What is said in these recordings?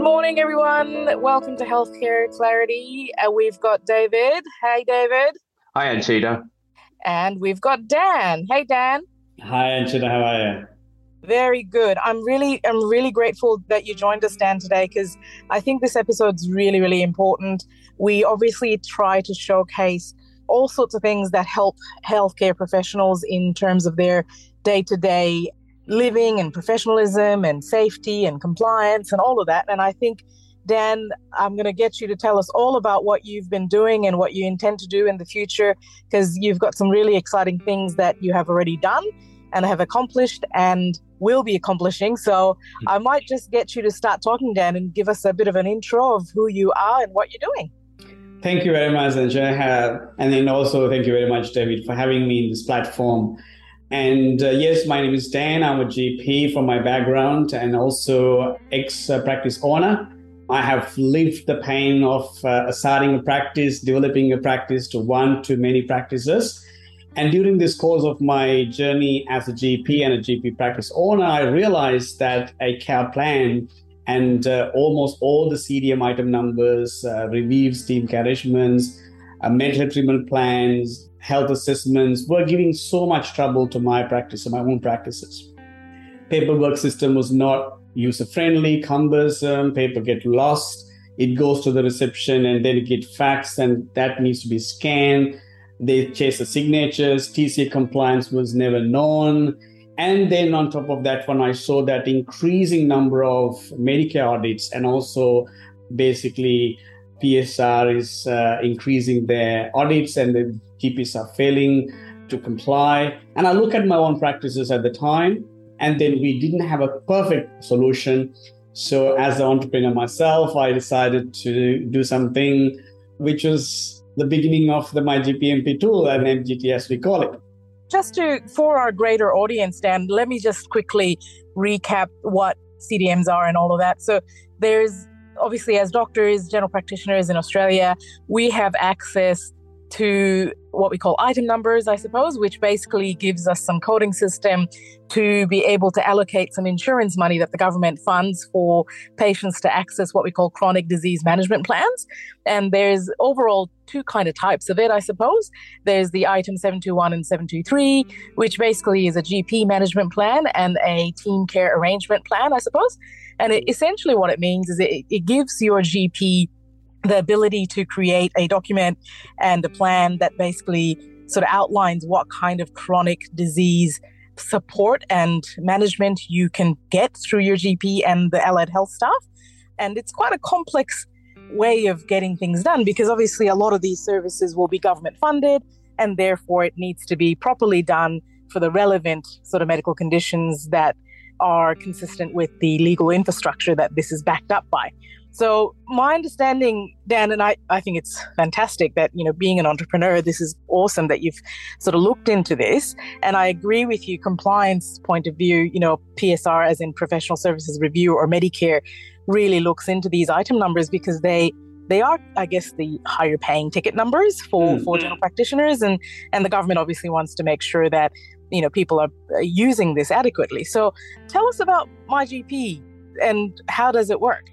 Good morning, everyone. Welcome to Healthcare Clarity. Uh, we've got David. Hey, David. Hi, Anchita. And we've got Dan. Hey, Dan. Hi, Anchita. How are you? Very good. I'm really, I'm really grateful that you joined us, Dan, today because I think this episode's really, really important. We obviously try to showcase all sorts of things that help healthcare professionals in terms of their day-to-day living and professionalism and safety and compliance and all of that. And I think, Dan, I'm going to get you to tell us all about what you've been doing and what you intend to do in the future because you've got some really exciting things that you have already done and have accomplished and will be accomplishing. So I hmm. might just get you to start talking, Dan, and give us a bit of an intro of who you are and what you're doing. Thank you very much, Angela. Uh, and then also thank you very much, David, for having me in this platform. And uh, yes, my name is Dan. I'm a GP from my background and also ex practice owner. I have lived the pain of uh, starting a practice, developing a practice to one to many practices. And during this course of my journey as a GP and a GP practice owner, I realized that a care plan and uh, almost all the CDM item numbers, uh, reviews, team care regimens, uh, mental treatment plans, health assessments were giving so much trouble to my practice and my own practices. Paperwork system was not user friendly, cumbersome, paper get lost, it goes to the reception and then it get faxed and that needs to be scanned. They chase the signatures, TCA compliance was never known. And then on top of that, when I saw that increasing number of Medicare audits and also basically PSR is uh, increasing their audits and the GPs are failing to comply. And I look at my own practices at the time, and then we didn't have a perfect solution. So, as an entrepreneur myself, I decided to do something which was the beginning of the MyGPMP tool and MGT as we call it. Just to, for our greater audience, Dan, let me just quickly recap what CDMs are and all of that. So, there's obviously, as doctors, general practitioners in Australia, we have access to what we call item numbers, I mm-hmm. suppose, which basically gives us some coding system to be able to allocate some insurance money that the government funds for patients to access what we call chronic disease management plans. And there's overall two kind of types of it, I suppose. There's the item 721 and 723, mm-hmm. which basically is a GP management plan and a team care arrangement plan, I suppose. And it, essentially what it means is it, it gives your GP the ability to create a document and a plan that basically sort of outlines what kind of chronic disease support and management you can get through your GP and the allied health staff. And it's quite a complex way of getting things done because obviously a lot of these services will be government funded and therefore it needs to be properly done for the relevant sort of medical conditions that are consistent with the legal infrastructure that this is backed up by. So my understanding, Dan, and I, I think it's fantastic that, you know, being an entrepreneur, this is awesome that you've sort of looked into this. And I agree with you, compliance point of view, you know, PSR as in professional services review or Medicare really looks into these item numbers because they they are, I guess, the higher paying ticket numbers for, mm. for general practitioners and and the government obviously wants to make sure that, you know, people are using this adequately. So tell us about MyGP and how does it work?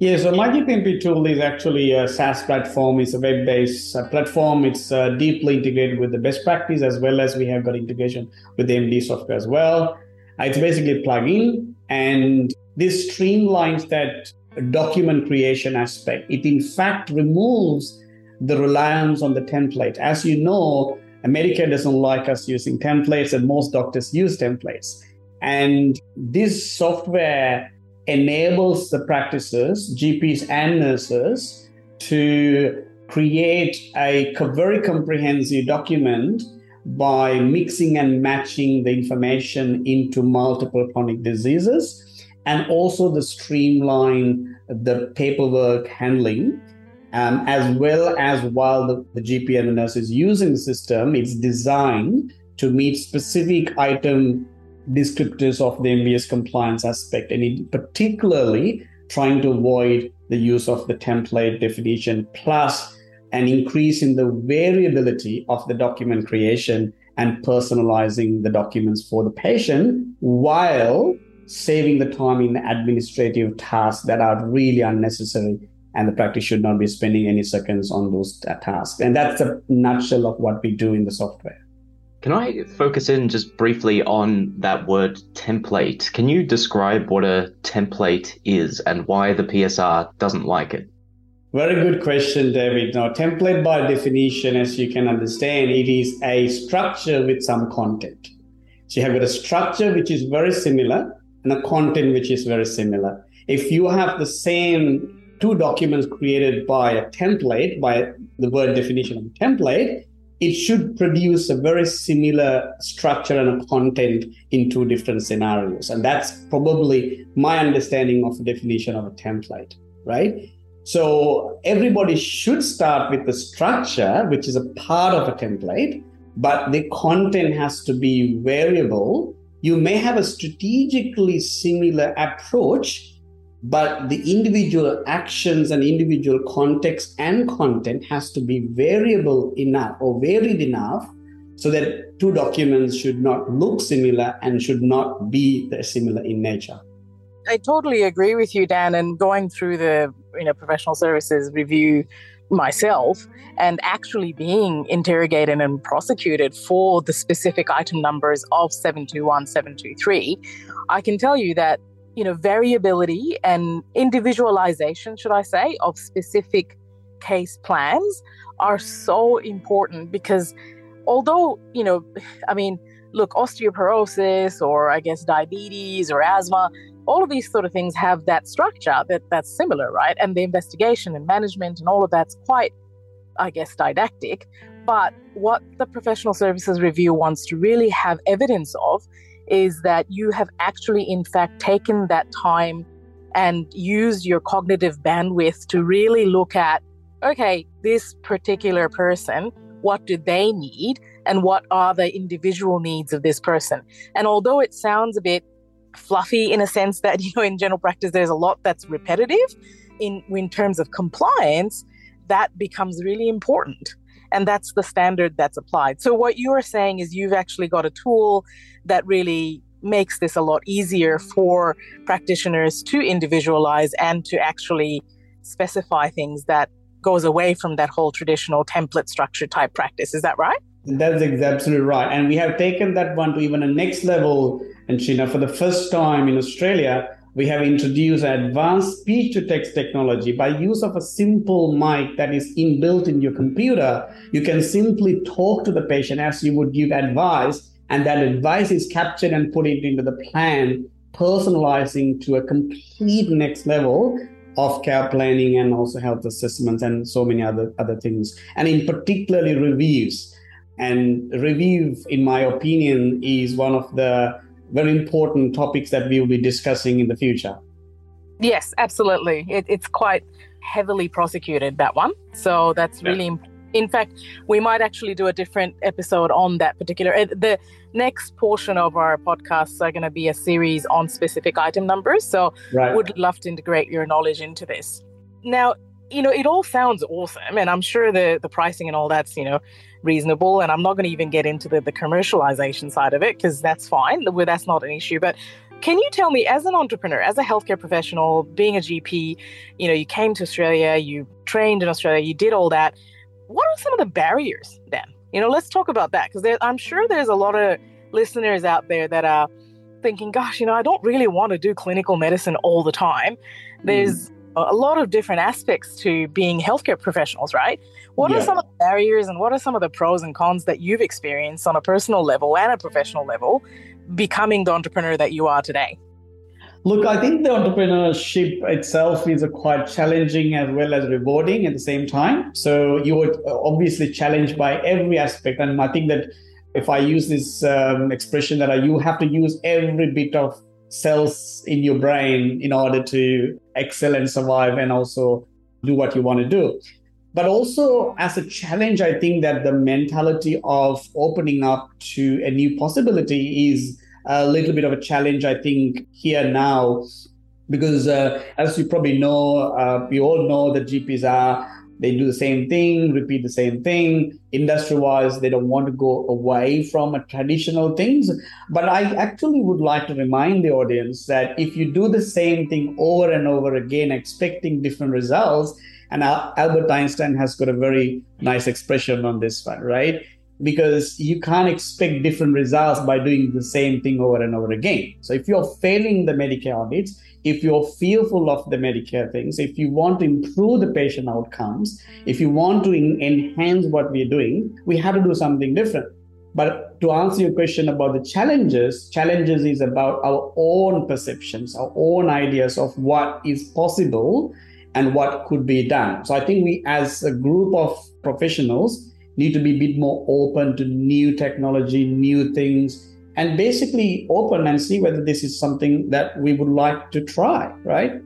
Yeah, so MyGPMP tool is actually a SaaS platform. It's a web-based uh, platform. It's uh, deeply integrated with the best practice as well as we have got integration with the MD software as well. Uh, it's basically a plugin, and this streamlines that document creation aspect. It in fact removes the reliance on the template. As you know, Medicare doesn't like us using templates, and most doctors use templates. And this software enables the practices, GPs and nurses, to create a very comprehensive document by mixing and matching the information into multiple chronic diseases and also the streamline the paperwork handling. Um, as well as while the, the gp and the nurse is using the system it's designed to meet specific item descriptors of the MBS compliance aspect, and in particularly trying to avoid the use of the template definition plus an increase in the variability of the document creation and personalizing the documents for the patient while saving the time in administrative tasks that are really unnecessary and the practice should not be spending any seconds on those tasks. And that's a nutshell of what we do in the software can I focus in just briefly on that word template? Can you describe what a template is and why the PSR doesn't like it? Very good question, David. Now, template by definition, as you can understand, it is a structure with some content. So you have got a structure which is very similar and a content which is very similar. If you have the same two documents created by a template, by the word definition of template, it should produce a very similar structure and content in two different scenarios. And that's probably my understanding of the definition of a template, right? So everybody should start with the structure, which is a part of a template, but the content has to be variable. You may have a strategically similar approach, but the individual actions and individual context and content has to be variable enough or varied enough so that two documents should not look similar and should not be similar in nature. I totally agree with you, Dan. And going through the you know professional services review myself and actually being interrogated and prosecuted for the specific item numbers of 721 723 i can tell you that you know, variability and individualization, should I say, of specific case plans are so important because although, you know, I mean, look, osteoporosis or I guess diabetes or asthma, all of these sort of things have that structure that that's similar, right? And the investigation and management and all of that's quite, I guess, didactic. But what the professional services review wants to really have evidence of is that you have actually, in fact, taken that time and used your cognitive bandwidth to really look at okay, this particular person, what do they need? And what are the individual needs of this person? And although it sounds a bit fluffy in a sense that, you know, in general practice, there's a lot that's repetitive in, in terms of compliance, that becomes really important. And that's the standard that's applied. So, what you are saying is you've actually got a tool that really makes this a lot easier for practitioners to individualize and to actually specify things that goes away from that whole traditional template structure type practice. Is that right? That's absolutely right. And we have taken that one to even a next level. And Sheena, for the first time in Australia, we have introduced advanced speech to text technology. By use of a simple mic that is inbuilt in your computer you can simply talk to the patient as you would give advice and that advice is captured and put it into the plan personalizing to a complete next level of care planning and also health assessments and so many other other things. And in particularly reviews. And review in my opinion is one of the very important topics that we will be discussing in the future. Yes, absolutely. It, it's quite heavily prosecuted, that one. So that's really yeah. In fact, we might actually do a different episode on that particular. Uh, the next portion of our podcasts are going to be a series on specific item numbers. So, right. would love to integrate your knowledge into this. Now, you know, it all sounds awesome, and I'm sure the the pricing and all that's you know reasonable. And I'm not going to even get into the, the commercialization side of it because that's fine. That's not an issue. But can you tell me, as an entrepreneur, as a healthcare professional, being a GP, you know, you came to Australia, you trained in Australia, you did all that. What are some of the barriers then? You know, let's talk about that because I'm sure there's a lot of listeners out there that are thinking, gosh, you know, I don't really want to do clinical medicine all the time. There's mm a lot of different aspects to being healthcare professionals, right? What yeah. are some of the barriers and what are some of the pros and cons that you've experienced on a personal level and a professional level becoming the entrepreneur that you are today? Look, I think the entrepreneurship itself is quite challenging as well as rewarding at the same time. So you are obviously challenged by every aspect. And I think that if I use this um, expression that I, you have to use every bit of cells in your brain in order to excel and survive and also do what you want to do. But also, as a challenge, I think that the mentality of opening up to a new possibility is a little bit of a challenge, I think, here now. Because uh, as you probably know, uh, we all know that GPs are they do the same thing, repeat the same thing. Industry wise, they don't want to go away from traditional things. But I actually would like to remind the audience that if you do the same thing over and over again, expecting different results, and Albert Einstein has got a very nice expression on this one, right? Because you can't expect different results by doing the same thing over and over again. So if you're failing the Medicare audits, if you're fearful of the Medicare things, if you want to improve the patient outcomes, if you want to enhance what we're doing, we have to do something different. But to answer your question about the challenges, challenges is about our own perceptions, our own ideas of what is possible and what could be done. So I think we, as a group of professionals, need to be a bit more open to new technology, new things, and basically open and see whether this is something that we would like to try, right?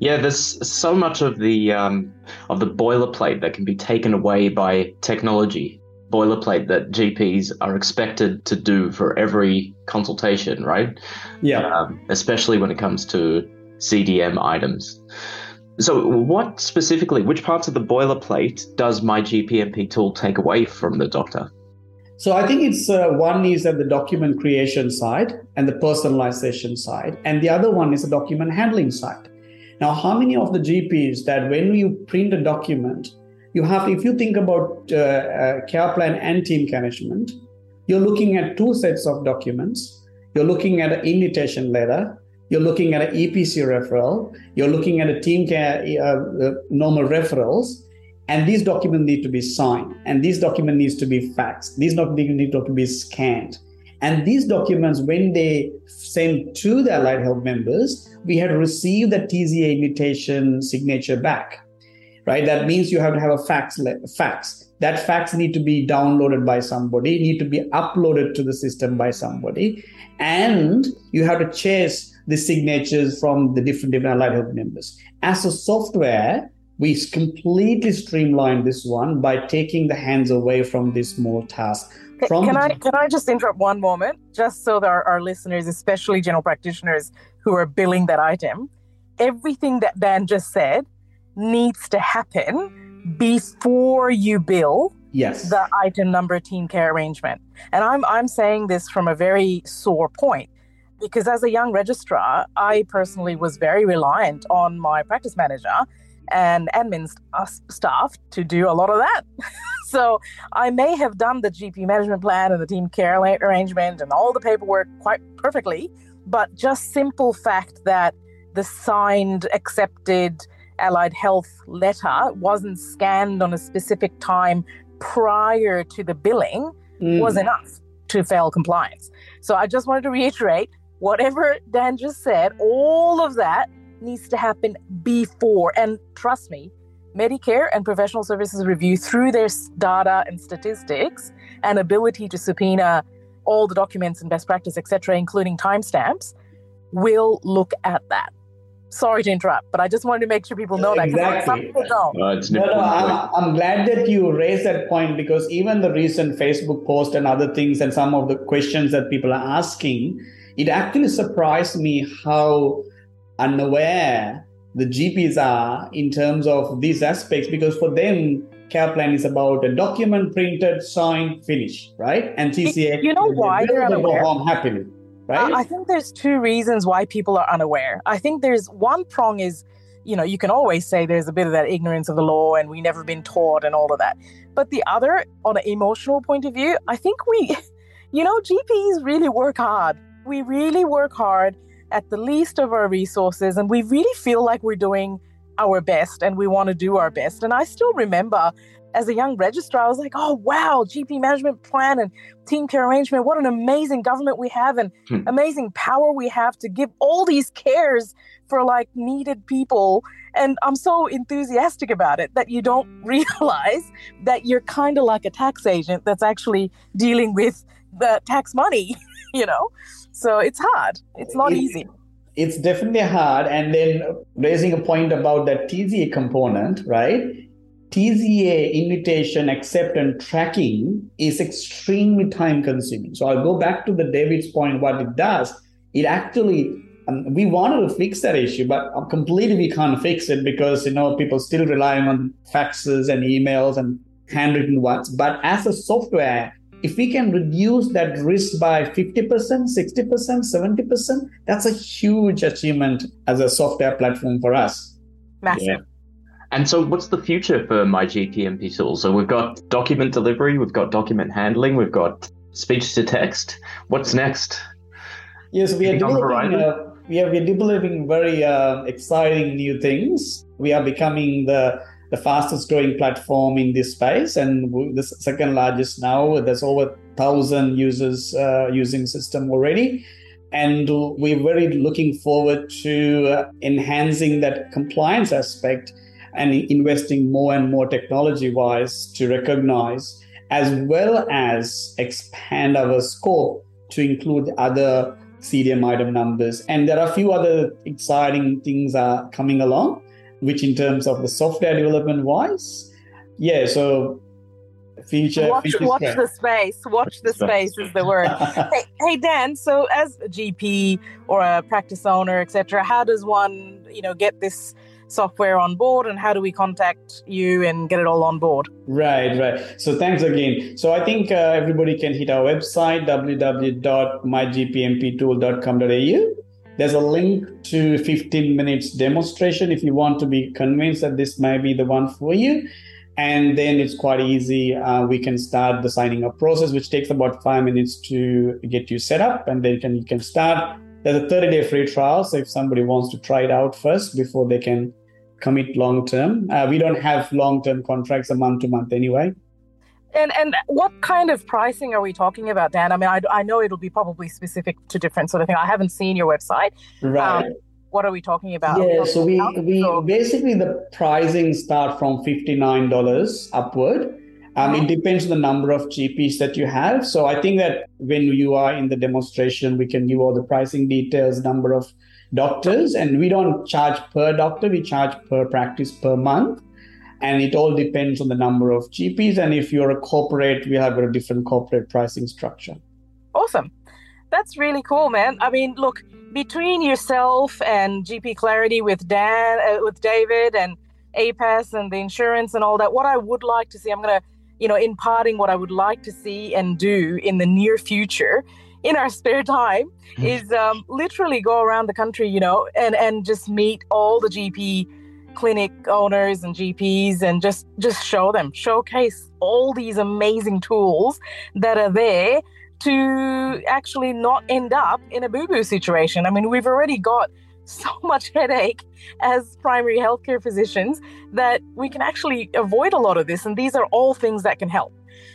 Yeah, there's so much of the um, of the boilerplate that can be taken away by technology. Boilerplate that GPs are expected to do for every consultation, right? Yeah. Um, especially when it comes to CDM items. So, what specifically, which parts of the boilerplate does my GPMP tool take away from the doctor? So, I think it's uh, one is at the document creation side and the personalization side, and the other one is the document handling side. Now, how many of the GPs that when you print a document, you have, if you think about uh, uh, care plan and team management, you're looking at two sets of documents. You're looking at an invitation letter you're looking at an EPC referral, you're looking at a team care uh, uh, normal referrals, and these documents need to be signed, and these documents needs to be faxed, these documents need to be scanned. And these documents, when they send to the allied health members, we had received the TCA invitation signature back, right? That means you have to have a fax. fax. That fax need to be downloaded by somebody, need to be uploaded to the system by somebody, and you have to chase the signatures from the different different allied health members. As a software, we completely streamlined this one by taking the hands away from this small task. From can I can I just interrupt one moment, just so that our, our listeners, especially general practitioners who are billing that item, everything that Dan just said needs to happen before you bill yes the item number team care arrangement and i'm i'm saying this from a very sore point because as a young registrar, I personally was very reliant on my practice manager and admin uh, staff to do a lot of that. so I may have done the GP management plan and the team care arrangement and all the paperwork quite perfectly, but just simple fact that the signed, accepted allied health letter wasn't scanned on a specific time prior to the billing mm. was enough to fail compliance. So I just wanted to reiterate whatever Dan just said, all of that needs to happen before. And trust me, Medicare and professional services review through their data and statistics and ability to subpoena all the documents and best practice, etc., including timestamps, will look at that. Sorry to interrupt, but I just wanted to make sure people know that. Exactly. Some people don't. Uh, no, no, I'm, I'm glad that you raised that point because even the recent Facebook post and other things and some of the questions that people are asking, it actually surprised me how unaware the GPs are in terms of these aspects because for them, care plan is about a document printed, signed, finished, right? And TCA, you know why they, are unaware? Home happily, right? Uh, I think there's two reasons why people are unaware. I think there's one prong is, you know, you can always say there's a bit of that ignorance of the law and we never been taught and all of that. But the other, on an emotional point of view, I think we, you know, GPs really work hard we really work hard at the least of our resources and we really feel like we're doing our best and we want to do our best. And I still remember as a young registrar, I was like, oh, wow, GP management plan and team care arrangement. What an amazing government we have and hmm. amazing power we have to give all these cares for like needed people. And I'm so enthusiastic about it that you don't realize that you're kind of like a tax agent that's actually dealing with the tax money, you know? So it's hard. It's not easy. It's definitely hard. And then raising a point about that TCA component, right? TCA invitation, accept, and tracking is extremely time consuming. So I'll go back to the David's point. What it does, it actually And we wanted to fix that issue, but uh, completely we can't fix it because you know people still relying on faxes and emails and handwritten ones. But as a software, if we can reduce that risk by 50%, 60%, 70%, that's a huge achievement as a software platform for us. Massive. Yeah. And so, what's the future for my GPMP tool? So, we've got document delivery, we've got document handling, we've got speech to text. What's next? Yes, we are developing. Uh, we are, we are developing very uh, exciting new things. We are becoming the the fastest growing platform in this space and the second largest now. There's over thousand users uh, using system already and we're very looking forward to uh, enhancing that compliance aspect and investing more and more technology wise to recognize as well as expand our scope to include other CDM item numbers. And there are a few other exciting things are coming along, which in terms of the software development wise, yeah, so future watch, watch the space watch the space is the word. Hey, hey dan so as a gp or a practice owner etc how does one you know get this software on board and how do we contact you and get it all on board? Right right. So thanks again. So i think uh, everybody can hit our website www.mygpmptool.com.au there's a link to 15 minutes demonstration if you want to be convinced that this may be the one for you and then it's quite easy uh, we can start the signing up process which takes about five minutes to get you set up and then can, you can start there's a 30 day free trial so if somebody wants to try it out first before they can commit long term. Uh, we don't have long term contracts a month to month anyway. And and what kind of pricing are we talking about, Dan? I mean, I, I know it'll be probably specific to different sort of thing. I haven't seen your website. Right. Um, what are we talking about? Yeah, so we, we basically the pricing start from fifty nine dollars upward. Um, mm-hmm. It depends on the number of GPs that you have. So I think that when you are in the demonstration, we can give all the pricing details, number of doctors and we don't charge per doctor we charge per practice per month and it all depends on the number of gps and if you're a corporate we have a different corporate pricing structure. Awesome. That's really cool man. I mean look between yourself and gp clarity with dan uh, with david and apas and the insurance and all that what i would like to see i'm going to you know imparting what i would like to see and do in the near future in our spare time hmm. is um, literally go around the country, you know, and and just meet all the GP clinic owners and GPs and just just show them, showcase all these amazing tools that are there to actually not end up in a boo-boo situation. I mean, we've already got so much headache as primary healthcare physicians that we can actually avoid a lot of this and these are all things that can help.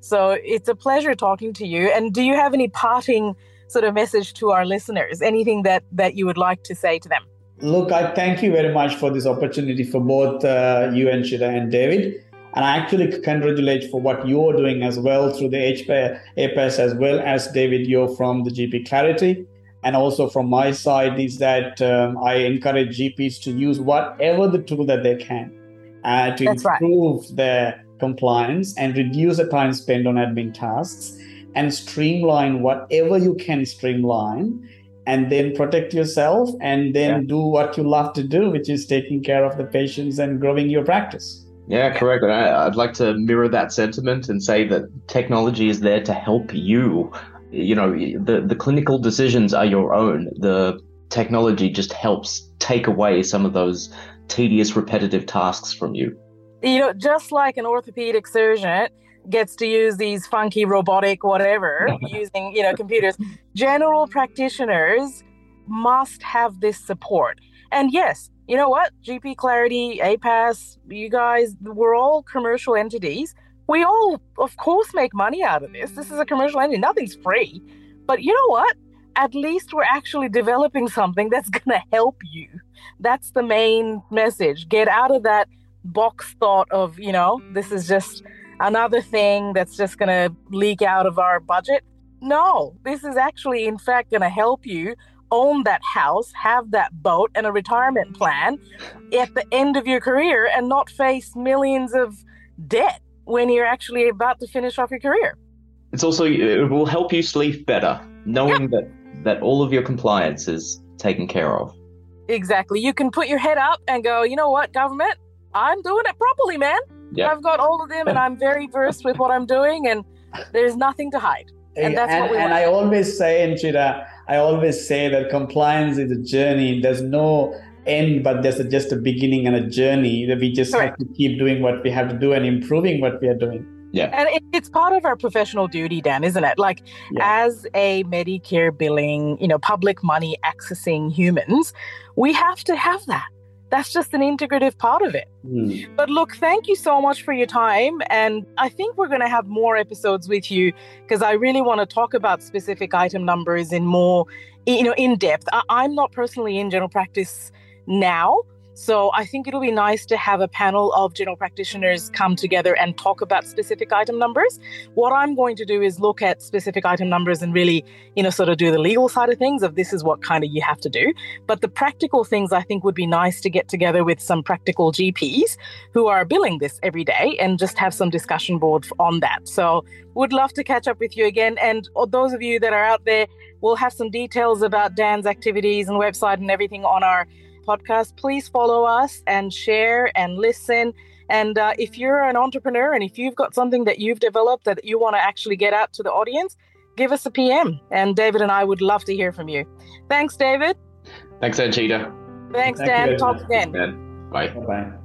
So it's a pleasure talking to you. And do you have any parting sort of message to our listeners? Anything that that you would like to say to them? Look, I thank you very much for this opportunity for both uh, you and Shida and David. And I actually congratulate for what you're doing as well through the HP, APAS as well as David, you're from the GP Clarity. And also from my side is that um, I encourage GPs to use whatever the tool that they can uh, to That's improve right. their compliance and reduce the time spent on admin tasks and streamline whatever you can streamline and then protect yourself and then yeah. do what you love to do which is taking care of the patients and growing your practice. Yeah correct. I, i'd like to mirror that sentiment and say that technology is there to help you. You know the, the clinical decisions are your own. The technology just helps take away some of those tedious repetitive tasks from you. You know, just like an orthopedic surgeon gets to use these funky robotic whatever using, you know, computers, general practitioners must have this support. And yes, you know what? GP Clarity, APAS, you guys, we're all commercial entities. We all, of course, make money out of this. This is a commercial entity. Nothing's free. But you know what? At least we're actually developing something that's going to help you. That's the main message. Get out of that box thought of, you know, this is just another thing that's just going to leak out of our budget. No, this is actually, in fact, going to help you own that house, have that boat, and a retirement plan at the end of your career and not face millions of debt when you're actually about to finish off your career. It's also, it will help you sleep better, knowing that, that all of your compliance is taken care of. Exactly. You can put your head up and go, you know what, government, I'm doing it properly, man. Yeah. I've got all of them and I'm very versed with what I'm doing and there's nothing to hide. And that's and, what we and want. I always say, Anchita, I always say that compliance is a journey. There's no end, but there's a, just a beginning and a journey that we just Correct. have to keep doing what we have to do and improving what we are doing. Yeah. And it, it's part of our professional duty, Dan, isn't it? Like, Yeah. as a Medicare billing, you know, public money accessing humans, we have to have that. That's just an integrative part of it. Hmm. But look, thank you so much for your time. And I think we're going to have more episodes with you because I really want to talk about specific item numbers in more, you know, in depth. I- I'm not personally in general practice now. So I think it'll be nice to have a panel of general practitioners come together and talk about specific item numbers. What I'm going to do is look at specific item numbers and really, you know, sort of do the legal side of things of this is what kind of you have to do. But the practical things I think would be nice to get together with some practical GPs who are billing this every day and just have some discussion board on that. So would love to catch up with you again. And those of you that are out there, we'll have some details about Dan's activities and website and everything on our podcast. Please follow us and share and listen. And uh, if you're an entrepreneur and if you've got something that you've developed that you want to actually get out to the audience, give us a PM. And David and I would love to hear from you. Thanks, David. Thanks, Anchita. Thanks, Thank Dan. very Talk again. Man. Bye. Bye bye.